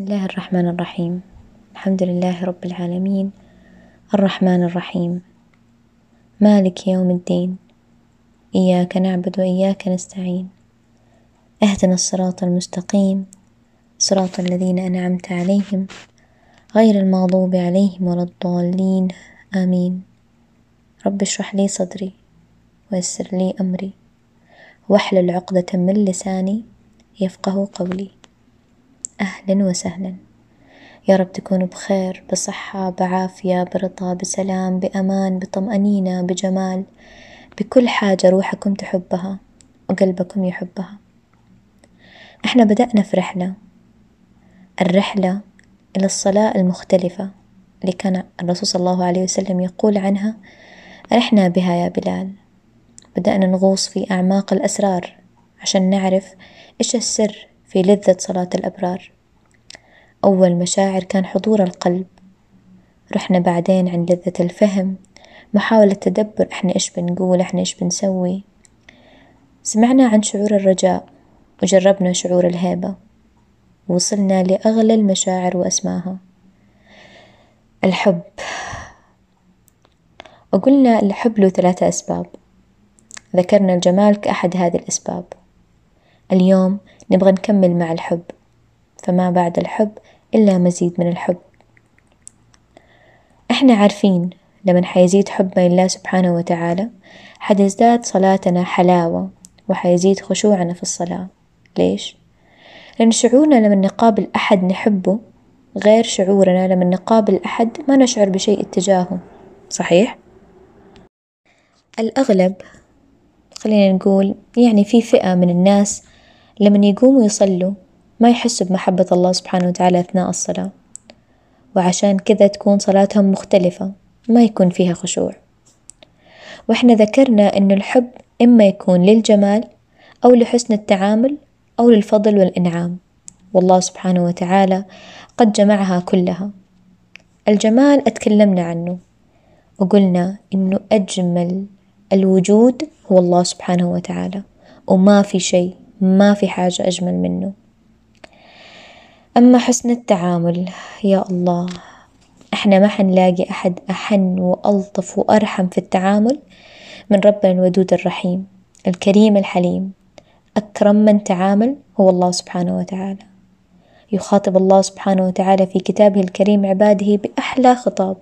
بسم الله الرحمن الرحيم الحمد لله رب العالمين الرحمن الرحيم مالك يوم الدين إياك نعبد وإياك نستعين اهدنا الصراط المستقيم صراط الذين أنعمت عليهم غير المغضوب عليهم ولا الضالين آمين رب اشرح لي صدري ويسر لي أمري واحلل عقدة من لساني يفقه قولي أهلا وسهلا. يا رب تكونوا بخير بصحة بعافية برضا بسلام بأمان بطمأنينة بجمال. بكل حاجة روحكم تحبها وقلبكم يحبها. إحنا بدأنا في رحلة. الرحلة إلى الصلاة المختلفة اللي كان الرسول صلى الله عليه وسلم يقول عنها. رحنا بها يا بلال. بدأنا نغوص في أعماق الأسرار عشان نعرف إيش السر في لذة صلاة الأبرار. أول مشاعر كان حضور القلب. رحنا بعدين عن لذة الفهم محاولة تدبر إحنا إيش بنقول إحنا إيش بنسوي. سمعنا عن شعور الرجاء وجربنا شعور الهيبة. وصلنا لأغلى المشاعر وأسماها. الحب. وقلنا الحب له ثلاثة أسباب. ذكرنا الجمال كأحد هذه الأسباب. اليوم نبغى نكمل مع الحب فما بعد الحب إلا مزيد من الحب إحنا عارفين لمن حيزيد حبنا لله سبحانه وتعالى حتزداد صلاتنا حلاوة وحيزيد خشوعنا في الصلاة ليش؟ لأن شعورنا لما نقابل أحد نحبه غير شعورنا لما نقابل أحد ما نشعر بشيء اتجاهه صحيح؟ الأغلب خلينا نقول يعني في فئة من الناس لمن يقوموا يصلوا ما يحسوا بمحبة الله سبحانه وتعالى أثناء الصلاة، وعشان كذا تكون صلاتهم مختلفة ما يكون فيها خشوع، وإحنا ذكرنا إنه الحب إما يكون للجمال أو لحسن التعامل أو للفضل والإنعام، والله سبحانه وتعالى قد جمعها كلها، الجمال أتكلمنا عنه وقلنا إنه أجمل الوجود هو الله سبحانه وتعالى، وما في شيء ما في حاجة أجمل منه، أما حسن التعامل يا الله إحنا ما حنلاقي أحد أحن وألطف وأرحم في التعامل من ربنا الودود الرحيم الكريم الحليم. أكرم من تعامل هو الله سبحانه وتعالى. يخاطب الله سبحانه وتعالى في كتابه الكريم عباده بأحلى خطاب.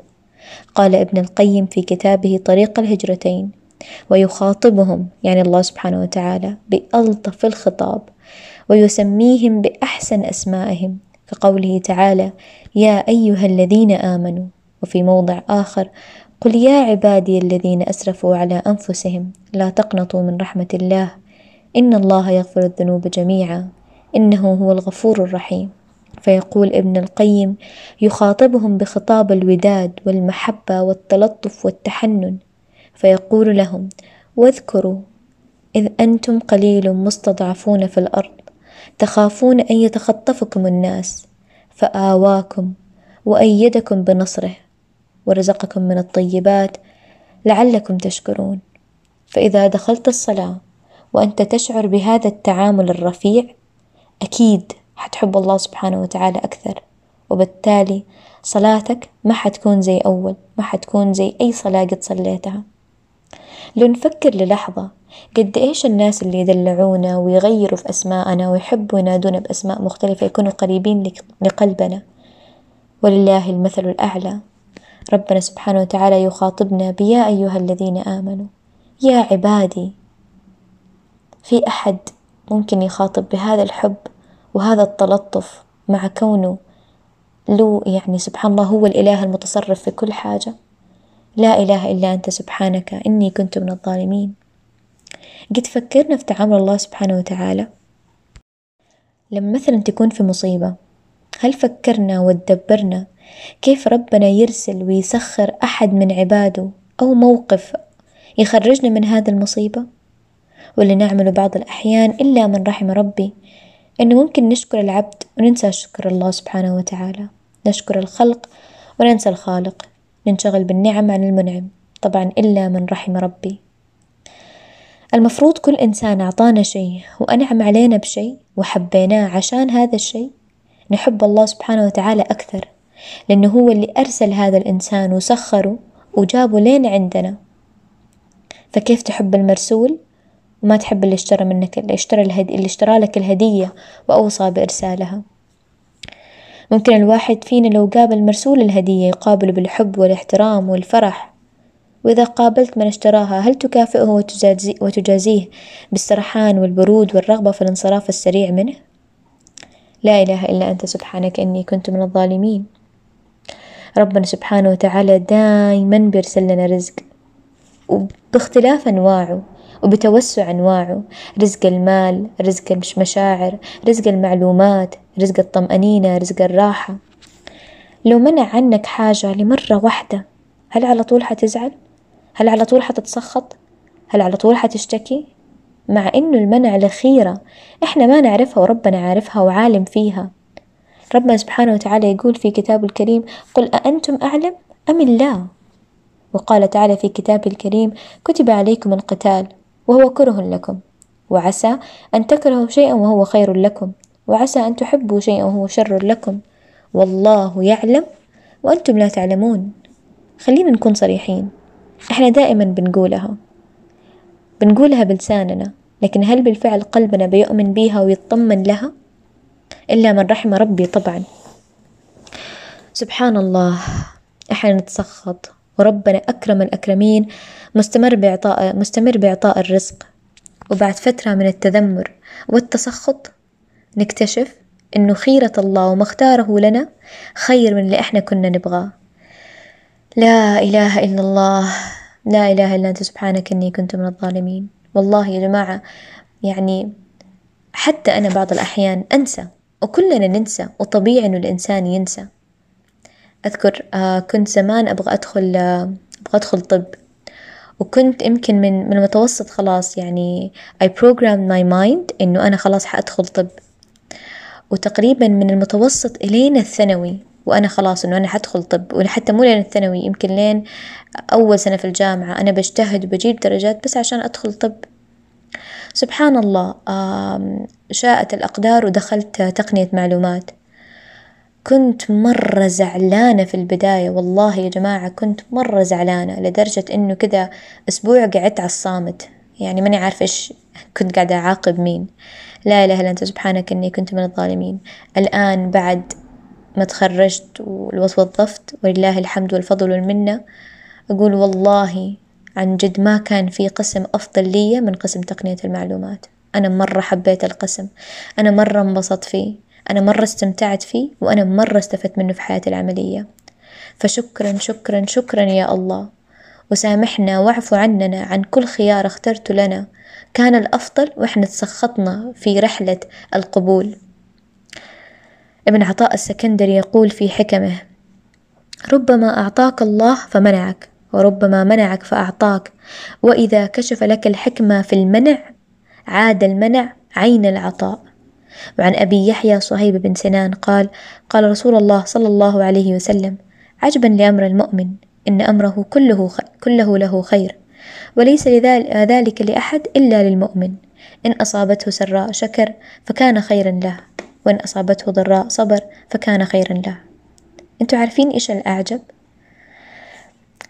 قال ابن القيم في كتابه طريق الهجرتين ويخاطبهم يعني الله سبحانه وتعالى بألطف الخطاب ويسميهم بأحسن أسمائهم كقوله تعالى يا أيها الذين آمنوا وفي موضع آخر قل يا عبادي الذين أسرفوا على أنفسهم لا تقنطوا من رحمة الله إن الله يغفر الذنوب جميعا إنه هو الغفور الرحيم. فيقول ابن القيم يخاطبهم بخطاب الوداد والمحبة والتلطف والتحنن فيقول لهم واذكروا إذ أنتم قليل مستضعفون في الأرض تخافون أن يتخطفكم الناس فآواكم وأيدكم بنصره ورزقكم من الطيبات لعلكم تشكرون. فإذا دخلت الصلاة وأنت تشعر بهذا التعامل الرفيع أكيد حتحب الله سبحانه وتعالى أكثر وبالتالي صلاتك ما حتكون زي أول ما حتكون زي أي صلاة قد صليتها. لو نفكر للحظة. قد إيش الناس اللي يدلعونا ويغيروا في أسماءنا ويحبوا ينادونا بأسماء مختلفة يكونوا قريبين لقلبنا. ولله المثل الأعلى. ربنا سبحانه وتعالى يخاطبنا بيا أيها الذين آمنوا. يا عبادي في أحد ممكن يخاطب بهذا الحب وهذا التلطف مع كونه له يعني سبحان الله هو الإله المتصرف في كل حاجة. لا إله إلا أنت سبحانك إني كنت من الظالمين. قد فكرنا في تعامل الله سبحانه وتعالى. لما مثلا تكون في مصيبة هل فكرنا وتدبرنا كيف ربنا يرسل ويسخر أحد من عباده أو موقف يخرجنا من هذه المصيبة؟ واللي نعمله بعض الأحيان إلا من رحم ربي؟ إنه ممكن نشكر العبد وننسى شكر الله سبحانه وتعالى. نشكر الخلق وننسى الخالق. ننشغل بالنعم عن المنعم طبعا إلا من رحم ربي. المفروض كل إنسان أعطانا شي وأنعم علينا بشي وحبيناه عشان هذا الشي نحب الله سبحانه وتعالى أكثر لأنه هو اللي أرسل هذا الإنسان وسخره وجابه لين عندنا. فكيف تحب المرسول؟ وما تحب اللي اشترى منك اللي اشترى الهدي اللي اشترى لك الهدية وأوصى بإرسالها. ممكن الواحد فينا لو قابل مرسول الهدية يقابله بالحب والاحترام والفرح. وإذا قابلت من اشتراها هل تكافئه وتجازي وتجازيه بالسرحان والبرود والرغبة في الانصراف السريع منه؟ لا إله إلا أنت سبحانك إني كنت من الظالمين. ربنا سبحانه وتعالى دايما بيرسل لنا رزق. وباختلاف أنواعه وبتوسع أنواعه رزق المال رزق المشاعر رزق المعلومات رزق الطمأنينة رزق الراحة لو منع عنك حاجة لمرة واحدة هل على طول حتزعل؟ هل على طول حتتسخط؟ هل على طول حتشتكي؟ مع إنه المنع لخيرة إحنا ما نعرفها وربنا عارفها وعالم فيها ربنا سبحانه وتعالى يقول في كتابه الكريم قل أأنتم أعلم أم الله وقال تعالى في كتابه الكريم كتب عليكم القتال وهو كره لكم. وعسى أن تكرهوا شيئا وهو خير لكم. وعسى أن تحبوا شيئا وهو شر لكم. والله يعلم وأنتم لا تعلمون. خلينا نكون صريحين. إحنا دائما بنقولها. بنقولها بلساننا. لكن هل بالفعل قلبنا بيؤمن بيها ويطمن لها؟ إلا من رحم ربي طبعا. سبحان الله. إحنا نتسخط. وربنا أكرم الأكرمين. مستمر بإعطاء مستمر بإعطاء الرزق. وبعد فترة من التذمر والتسخط نكتشف إنه خيرة الله وما اختاره لنا خير من اللي إحنا كنا نبغاه. لا إله إلا الله. لا إله إلا أنت. سبحانك إني كنت من الظالمين. والله يا جماعة يعني حتى أنا بعض الأحيان أنسى وكلنا ننسى وطبيعي إنه الإنسان ينسى. أذكر آه كنت زمان أبغى أدخل آه أبغى أدخل طب. وكنت يمكن من من المتوسط خلاص يعني I programmed my mind إنه أنا خلاص حأدخل طب. وتقريبا من المتوسط إلين الثانوي وأنا خلاص إنه أنا حدخل طب. وحتى مو لين الثانوي يمكن لين أول سنة في الجامعة أنا بجتهد وبجيب درجات بس عشان أدخل طب. سبحان الله شاءت الأقدار ودخلت تقنية معلومات. كنت مرة زعلانة في البداية. والله يا جماعة كنت مرة زعلانة لدرجة إنه كذا أسبوع قعدت على الصامت. يعني ماني عارفة إيش كنت قاعدة أعاقب مين. لا إله إلا أنت سبحانك إني كنت من الظالمين. الآن بعد ما تخرجت ووظفت ولله الحمد والفضل والمنة أقول والله عن جد ما كان في قسم أفضل لي من قسم تقنية المعلومات. أنا مرة حبيت القسم. أنا مرة انبسطت فيه. أنا مرة استمتعت فيه وأنا مرة استفدت منه في حياتي العملية. فشكرا شكرا شكرا يا الله. وسامحنا واعف عننا عن كل خيار اخترته لنا. كان الأفضل وإحنا تسخطنا في رحلة القبول. ابن عطاء السكندري يقول في حكمه ربما أعطاك الله فمنعك وربما منعك فأعطاك. وإذا كشف لك الحكمة في المنع عاد المنع عين العطاء. وعن أبي يحيى صهيب بن سنان قال قال رسول الله صلى الله عليه وسلم عجبا لأمر المؤمن إن أمره كله كله له خير وليس ذلك لأحد إلا للمؤمن إن أصابته سراء شكر فكان خيرا له وإن أصابته ضراء صبر فكان خيرا له أنتوا عارفين إيش الأعجب؟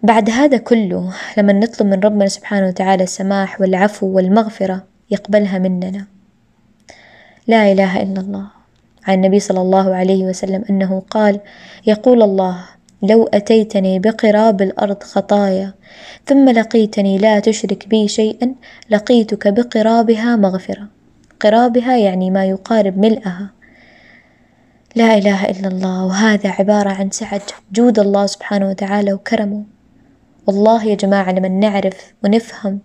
بعد هذا كله لما نطلب من ربنا سبحانه وتعالى السماح والعفو والمغفرة يقبلها مننا لا إله إلا الله. عن النبي صلى الله عليه وسلم أنه قال يقول الله لو أتيتني بقراب الأرض خطايا ثم لقيتني لا تشرك بي شيئا لقيتك بقرابها مغفرة. قرابها يعني ما يقارب ملئها. لا إله إلا الله. وهذا عبارة عن سعة جود الله سبحانه وتعالى وكرمه. والله يا جماعة لما نعرف ونفهم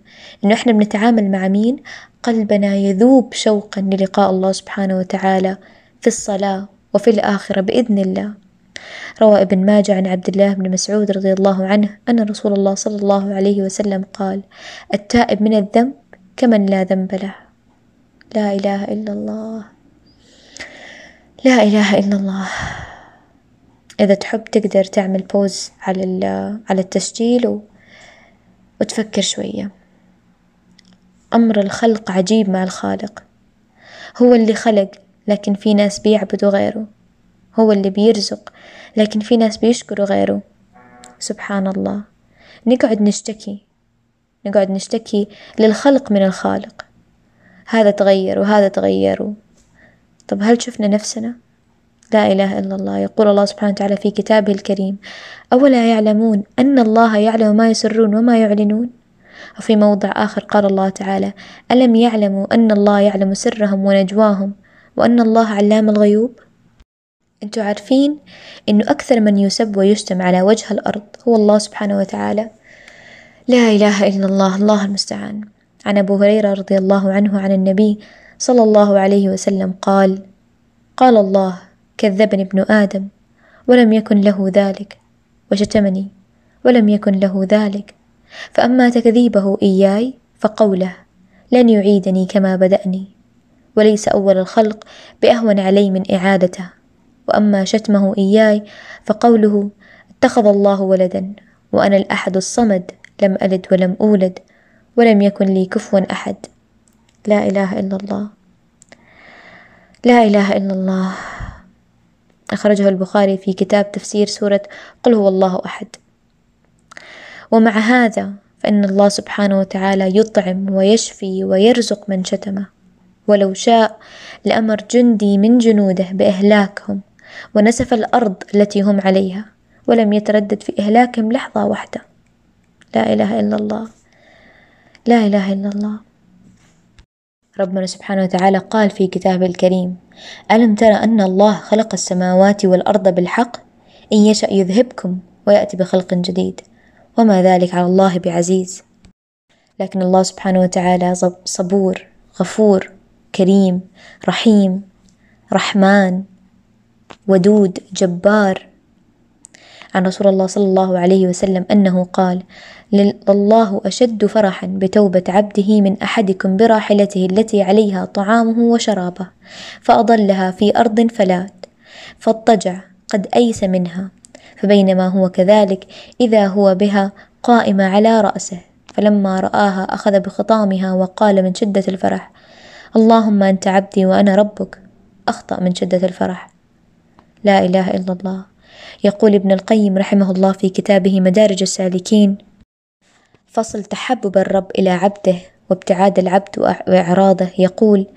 إنه إحنا بنتعامل مع مين قلبنا يذوب شوقا للقاء الله سبحانه وتعالى في الصلاة وفي الآخرة بإذن الله. روى ابن ماجه عن عبد الله بن مسعود رضي الله عنه أن رسول الله صلى الله عليه وسلم قال التائب من الذنب كمن لا ذنب له. لا إله إلا الله. لا إله إلا الله. إذا تحب تقدر تعمل بوز على على التسجيل. وتفكر شوية. أمر الخلق عجيب مع الخالق. هو اللي خلق لكن في ناس بيعبدوا غيره. هو اللي بيرزق لكن في ناس بيشكروا غيره. سبحان الله. نقعد نشتكي. نقعد نشتكي للخلق من الخالق. هذا تغير وهذا تغير. طب هل شفنا نفسنا؟ لا إله إلا الله. يقول الله سبحانه وتعالى في كتابه الكريم أولا يعلمون أن الله يعلم ما يسرون وما يعلنون؟ وفي موضع آخر قال الله تعالى ألم يعلموا أن الله يعلم سرهم ونجواهم وأن الله علام الغيوب؟ أنتوا عارفين أنه أكثر من يسب ويشتم على وجه الأرض هو الله سبحانه وتعالى. لا إله إلا الله الله المستعان. عن أبو هريرة رضي الله عنه عن النبي صلى الله عليه وسلم قال قال الله كذبني ابن آدم ولم يكن له ذلك وشتمني ولم يكن له ذلك. فأما تكذيبه إياي فقوله لن يعيدني كما بدأني وليس أول الخلق بأهون علي من إعادته. وأما شتمه إياي فقوله اتخذ الله ولدا وأنا الأحد الصمد لم ألد ولم أولد ولم يكن لي كفوا أحد. لا إله إلا الله. لا إله إلا الله. أخرجه البخاري في كتاب تفسير سورة قل هو الله أحد ومع هذا فإن الله سبحانه وتعالى يطعم ويشفي ويرزق من شتمه. ولو شاء لأمر جندي من جنوده بإهلاكهم ونسف الأرض التي هم عليها ولم يتردد في إهلاكهم لحظة واحدة. لا إله إلا الله. لا إله إلا الله. ربنا سبحانه وتعالى قال في كتابه الكريم ألم تر أن الله خلق السماوات والأرض بالحق؟ إن يشأ يذهبكم ويأتي بخلق جديد. وما ذلك على الله بعزيز. لكن الله سبحانه وتعالى صبور غفور كريم رحيم رحمن ودود جبار. عن رسول الله صلى الله عليه وسلم أنه قال لله أشد فرحا بتوبة عبده من أحدكم براحلته التي عليها طعامه وشرابه فأضلها في أرض فلات فاضطجع قد أيس منها فبينما هو كذلك إذا هو بها قائمة على رأسه. فلما رآها أخذ بخطامها وقال من شدة الفرح اللهم أنت عبدي وأنا ربك. أخطأ من شدة الفرح. لا إله إلا الله. يقول ابن القيم رحمه الله في كتابه مدارج السالكين فصل تحبب الرب إلى عبده وابتعاد العبد وإعراضه. يقول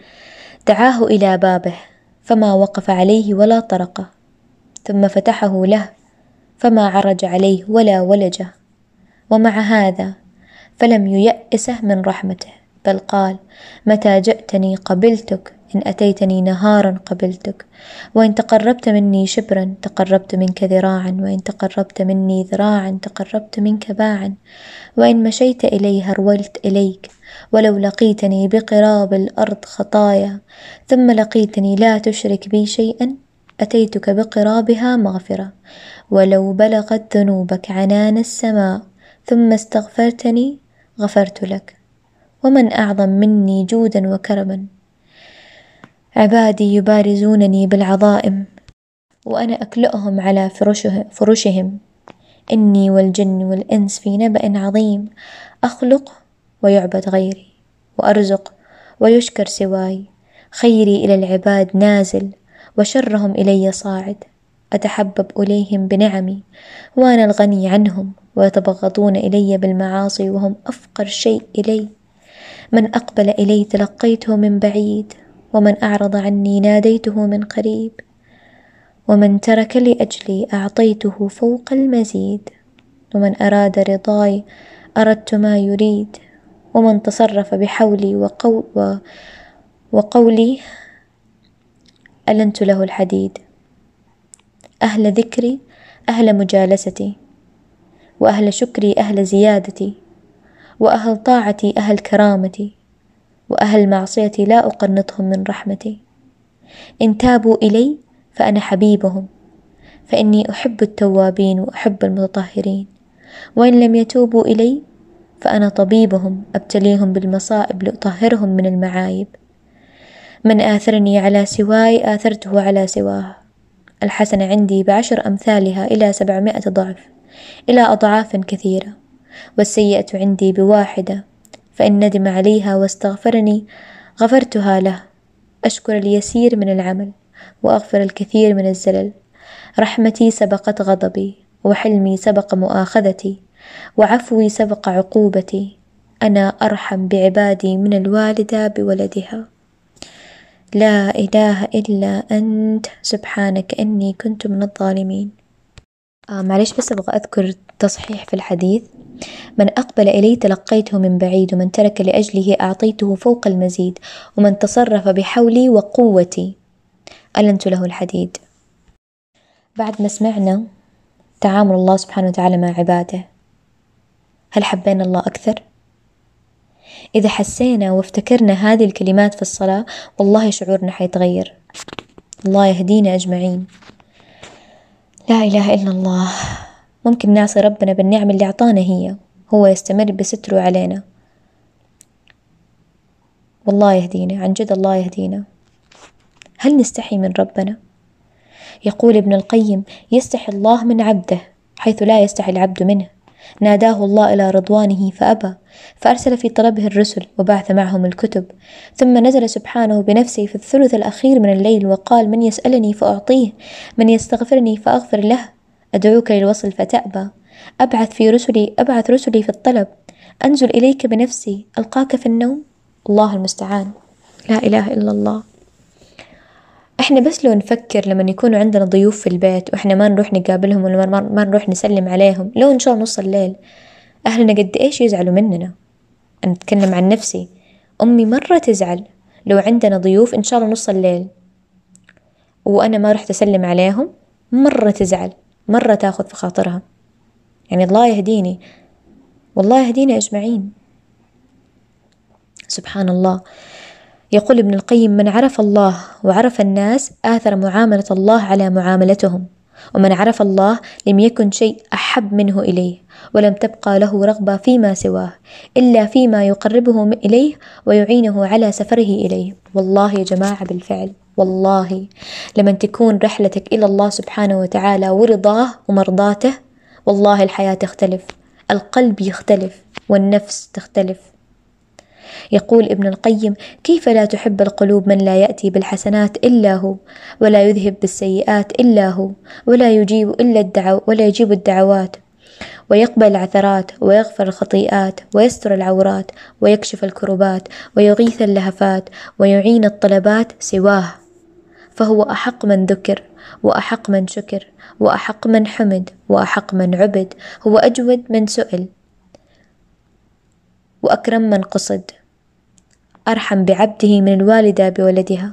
دعاه إلى بابه فما وقف عليه ولا طرقه ثم فتحه له فما عرج عليه ولا ولجه. ومع هذا فلم ييأسه من رحمته بل قال متى جئتني قبلتك؟ إن أتيتني نهارا قبلتك. وإن تقربت مني شبرا تقربت منك ذراعا. وإن تقربت مني ذراعا تقربت منك باعا. وإن مشيت إلي هرولت إليك. ولو لقيتني بقراب الأرض خطايا ثم لقيتني لا تشرك بي شيئا أتيتك بقرابها مغفرة ولو بلغت ذنوبك عنان السماء ثم استغفرتني غفرت لك. ومن أعظم مني جودا وكرما عبادي يبارزونني بالعظائم وأنا أكلؤهم على فرشه فرشهم. إني والجن والإنس في نبأ عظيم أخلق ويعبد غيري وأرزق ويشكر سواي. خيري إلى العباد نازل وشرهم إلي صاعد. أتحبب إليهم بنعمي وأنا الغني عنهم ويتبغضون إلي بالمعاصي وهم أفقر شيء إلي. من أقبل إلي تلقيته من بعيد ومن أعرض عني ناديته من قريب. ومن ترك لأجلي أعطيته فوق المزيد. ومن أراد رضاي أردت ما يريد. ومن تصرف بحولي وقو وقولي ألنت له الحديد. أهل ذكري أهل مجالستي. وأهل شكري أهل زيادتي. وأهل طاعتي أهل كرامتي. وأهل معصيتي لا أقنطهم من رحمتي. إن تابوا إلي فأنا حبيبهم. فإني أحب التوابين وأحب المتطهرين. وإن لم يتوبوا إلي فأنا طبيبهم أبتليهم بالمصائب لأطهرهم من المعايب. من آثرني على سواي آثرته على سواه. الحسنة عندي بعشر أمثالها إلى سبعمائة ضعف إلى أضعاف كثيرة. والسيئة عندي بواحدة فإن ندم عليها واستغفرني غفرتها له. أشكر اليسير من العمل وأغفر الكثير من الزلل. رحمتي سبقت غضبي وحلمي سبق مؤاخذتي وعفوي سبق عقوبتي. أنا أرحم بعبادي من الوالدة بولدها. لا إله إلا أنت. سبحانك إني كنت من الظالمين. آه معليش بس أبغى أذكر تصحيح في الحديث. من أقبل إلي تلقيته من بعيد ومن ترك لأجله أعطيته فوق المزيد ومن تصرف بحولي وقوتي. ألنت له الحديد. بعد ما سمعنا تعامل الله سبحانه وتعالى مع عباده هل حبينا الله أكثر؟ إذا حسينا وافتكرنا هذه الكلمات في الصلاة والله شعورنا حيتغير. الله يهدينا أجمعين. لا إله إلا الله. ممكن نعصي ربنا بالنعم اللي أعطانا هي. هو يستمر بستره علينا. والله يهدينا. عن جد الله يهدينا. هل نستحي من ربنا؟ يقول ابن القيم يستحي الله من عبده حيث لا يستحي العبد منه. ناداه الله إلى رضوانه فأبى فأرسل في طلبه الرسل وبعث معهم الكتب ثم نزل سبحانه بنفسه في الثلث الأخير من الليل وقال من يسألني فأعطيه من يستغفرني فأغفر له أدعوك للوصل فتأبى أبعث في رسلي أبعث رسلي في الطلب أنزل إليك بنفسي ألقاك في النوم؟ الله المستعان. لا إله إلا الله. إحنا بس لو نفكر لما يكونوا عندنا ضيوف في البيت وإحنا ما نروح نقابلهم ولا ما نروح نسلم عليهم لو إن شاء نص الليل أهلنا قد إيش يزعلوا مننا؟ أنا أتكلم عن نفسي أمي مرة تزعل لو عندنا ضيوف إن شاء الله نص الليل وأنا ما رحت أسلم عليهم مرة تزعل مرة تاخذ في خاطرها. يعني الله يهديني والله يهدينا أجمعين. سبحان الله. يقول ابن القيم من عرف الله وعرف الناس آثر معاملة الله على معاملتهم ومن عرف الله لم يكن شيء أحب منه إليه ولم تبقى له رغبة فيما سواه إلا فيما يقربه إليه ويعينه على سفره إليه. والله يا جماعة بالفعل والله لمن تكون رحلتك إلى الله سبحانه وتعالى ورضاه ومرضاته والله الحياة تختلف القلب يختلف والنفس تختلف. يقول ابن القيم كيف لا تحب القلوب من لا يأتي بالحسنات إلا هو ولا يذهب بالسيئات إلا هو ولا يجيب إلا الدعو ولا يجيب الدعوات ويقبل العثرات ويغفر الخطيئات ويستر العورات ويكشف الكربات ويغيث اللهفات ويعين الطلبات سواه فهو أحق من ذكر وأحق من شكر وأحق من حمد وأحق من عبد هو أجود من سئل وأكرم من قصد. أرحم بعبده من الوالدة بولدها.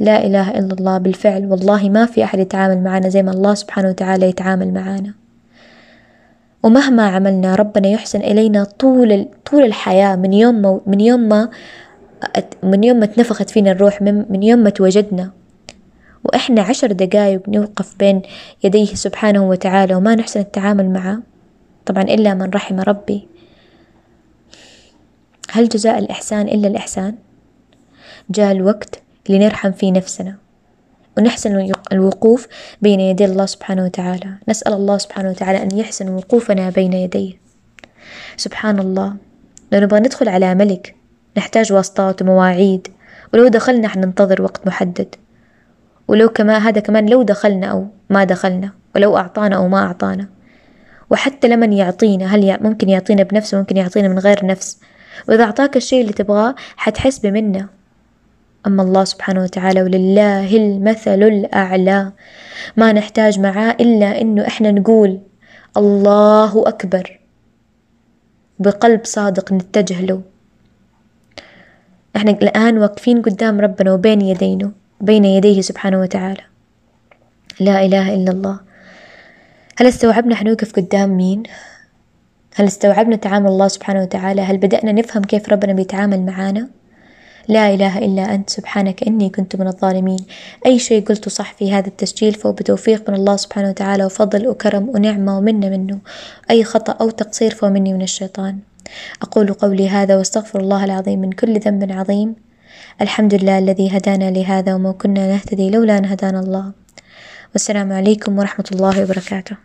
لا إله إلا الله بالفعل. والله ما في أحد يتعامل معنا زي ما الله سبحانه وتعالى يتعامل معنا. ومهما عملنا ربنا يحسن إلينا طول طول الحياة. من يوم ما من يوم ما من يوم ما تنفخت فينا الروح من, من يوم ما توجدنا. وإحنا عشر دقايق نوقف بين يديه سبحانه وتعالى وما نحسن التعامل معه. طبعا إلا من رحم ربي. هل جزاء الإحسان إلا الإحسان؟ جاء الوقت لنرحم في نفسنا ونحسن الوقوف بين يدي الله سبحانه وتعالى. نسأل الله سبحانه وتعالى أن يحسن وقوفنا بين يديه. سبحان الله. لو نبغى ندخل على ملك نحتاج واسطات ومواعيد. ولو دخلنا حننتظر وقت محدد. ولو كما هذا كمان لو دخلنا أو ما دخلنا ولو أعطانا أو ما أعطانا. وحتى لمن يعطينا هل ممكن يعطينا بنفسه ممكن يعطينا من غير نفس؟ وإذا أعطاك الشيء اللي تبغاه حتحس بمنة. أما الله سبحانه وتعالى ولله المثل الأعلى. ما نحتاج معاه إلا إنه إحنا نقول الله أكبر. بقلب صادق نتجه له. إحنا الآن واقفين قدام ربنا وبين يدينه بين يديه سبحانه وتعالى. لا إله إلا الله. هل استوعبنا حنوقف قدام مين؟ هل استوعبنا تعامل الله سبحانه وتعالى؟ هل بدأنا نفهم كيف ربنا بيتعامل معانا؟ لا إله إلا أنت سبحانك إني كنت من الظالمين. أي شيء قلته صح في هذا التسجيل فهو بتوفيق من الله سبحانه وتعالى وفضل وكرم ونعمة ومنة منه. أي خطأ أو تقصير فهو مني من الشيطان. أقول قولي هذا واستغفر الله العظيم من كل ذنب عظيم. الحمد لله الذي هدانا لهذا وما كنا نهتدي لولا أن هدانا الله. والسلام عليكم ورحمة الله وبركاته.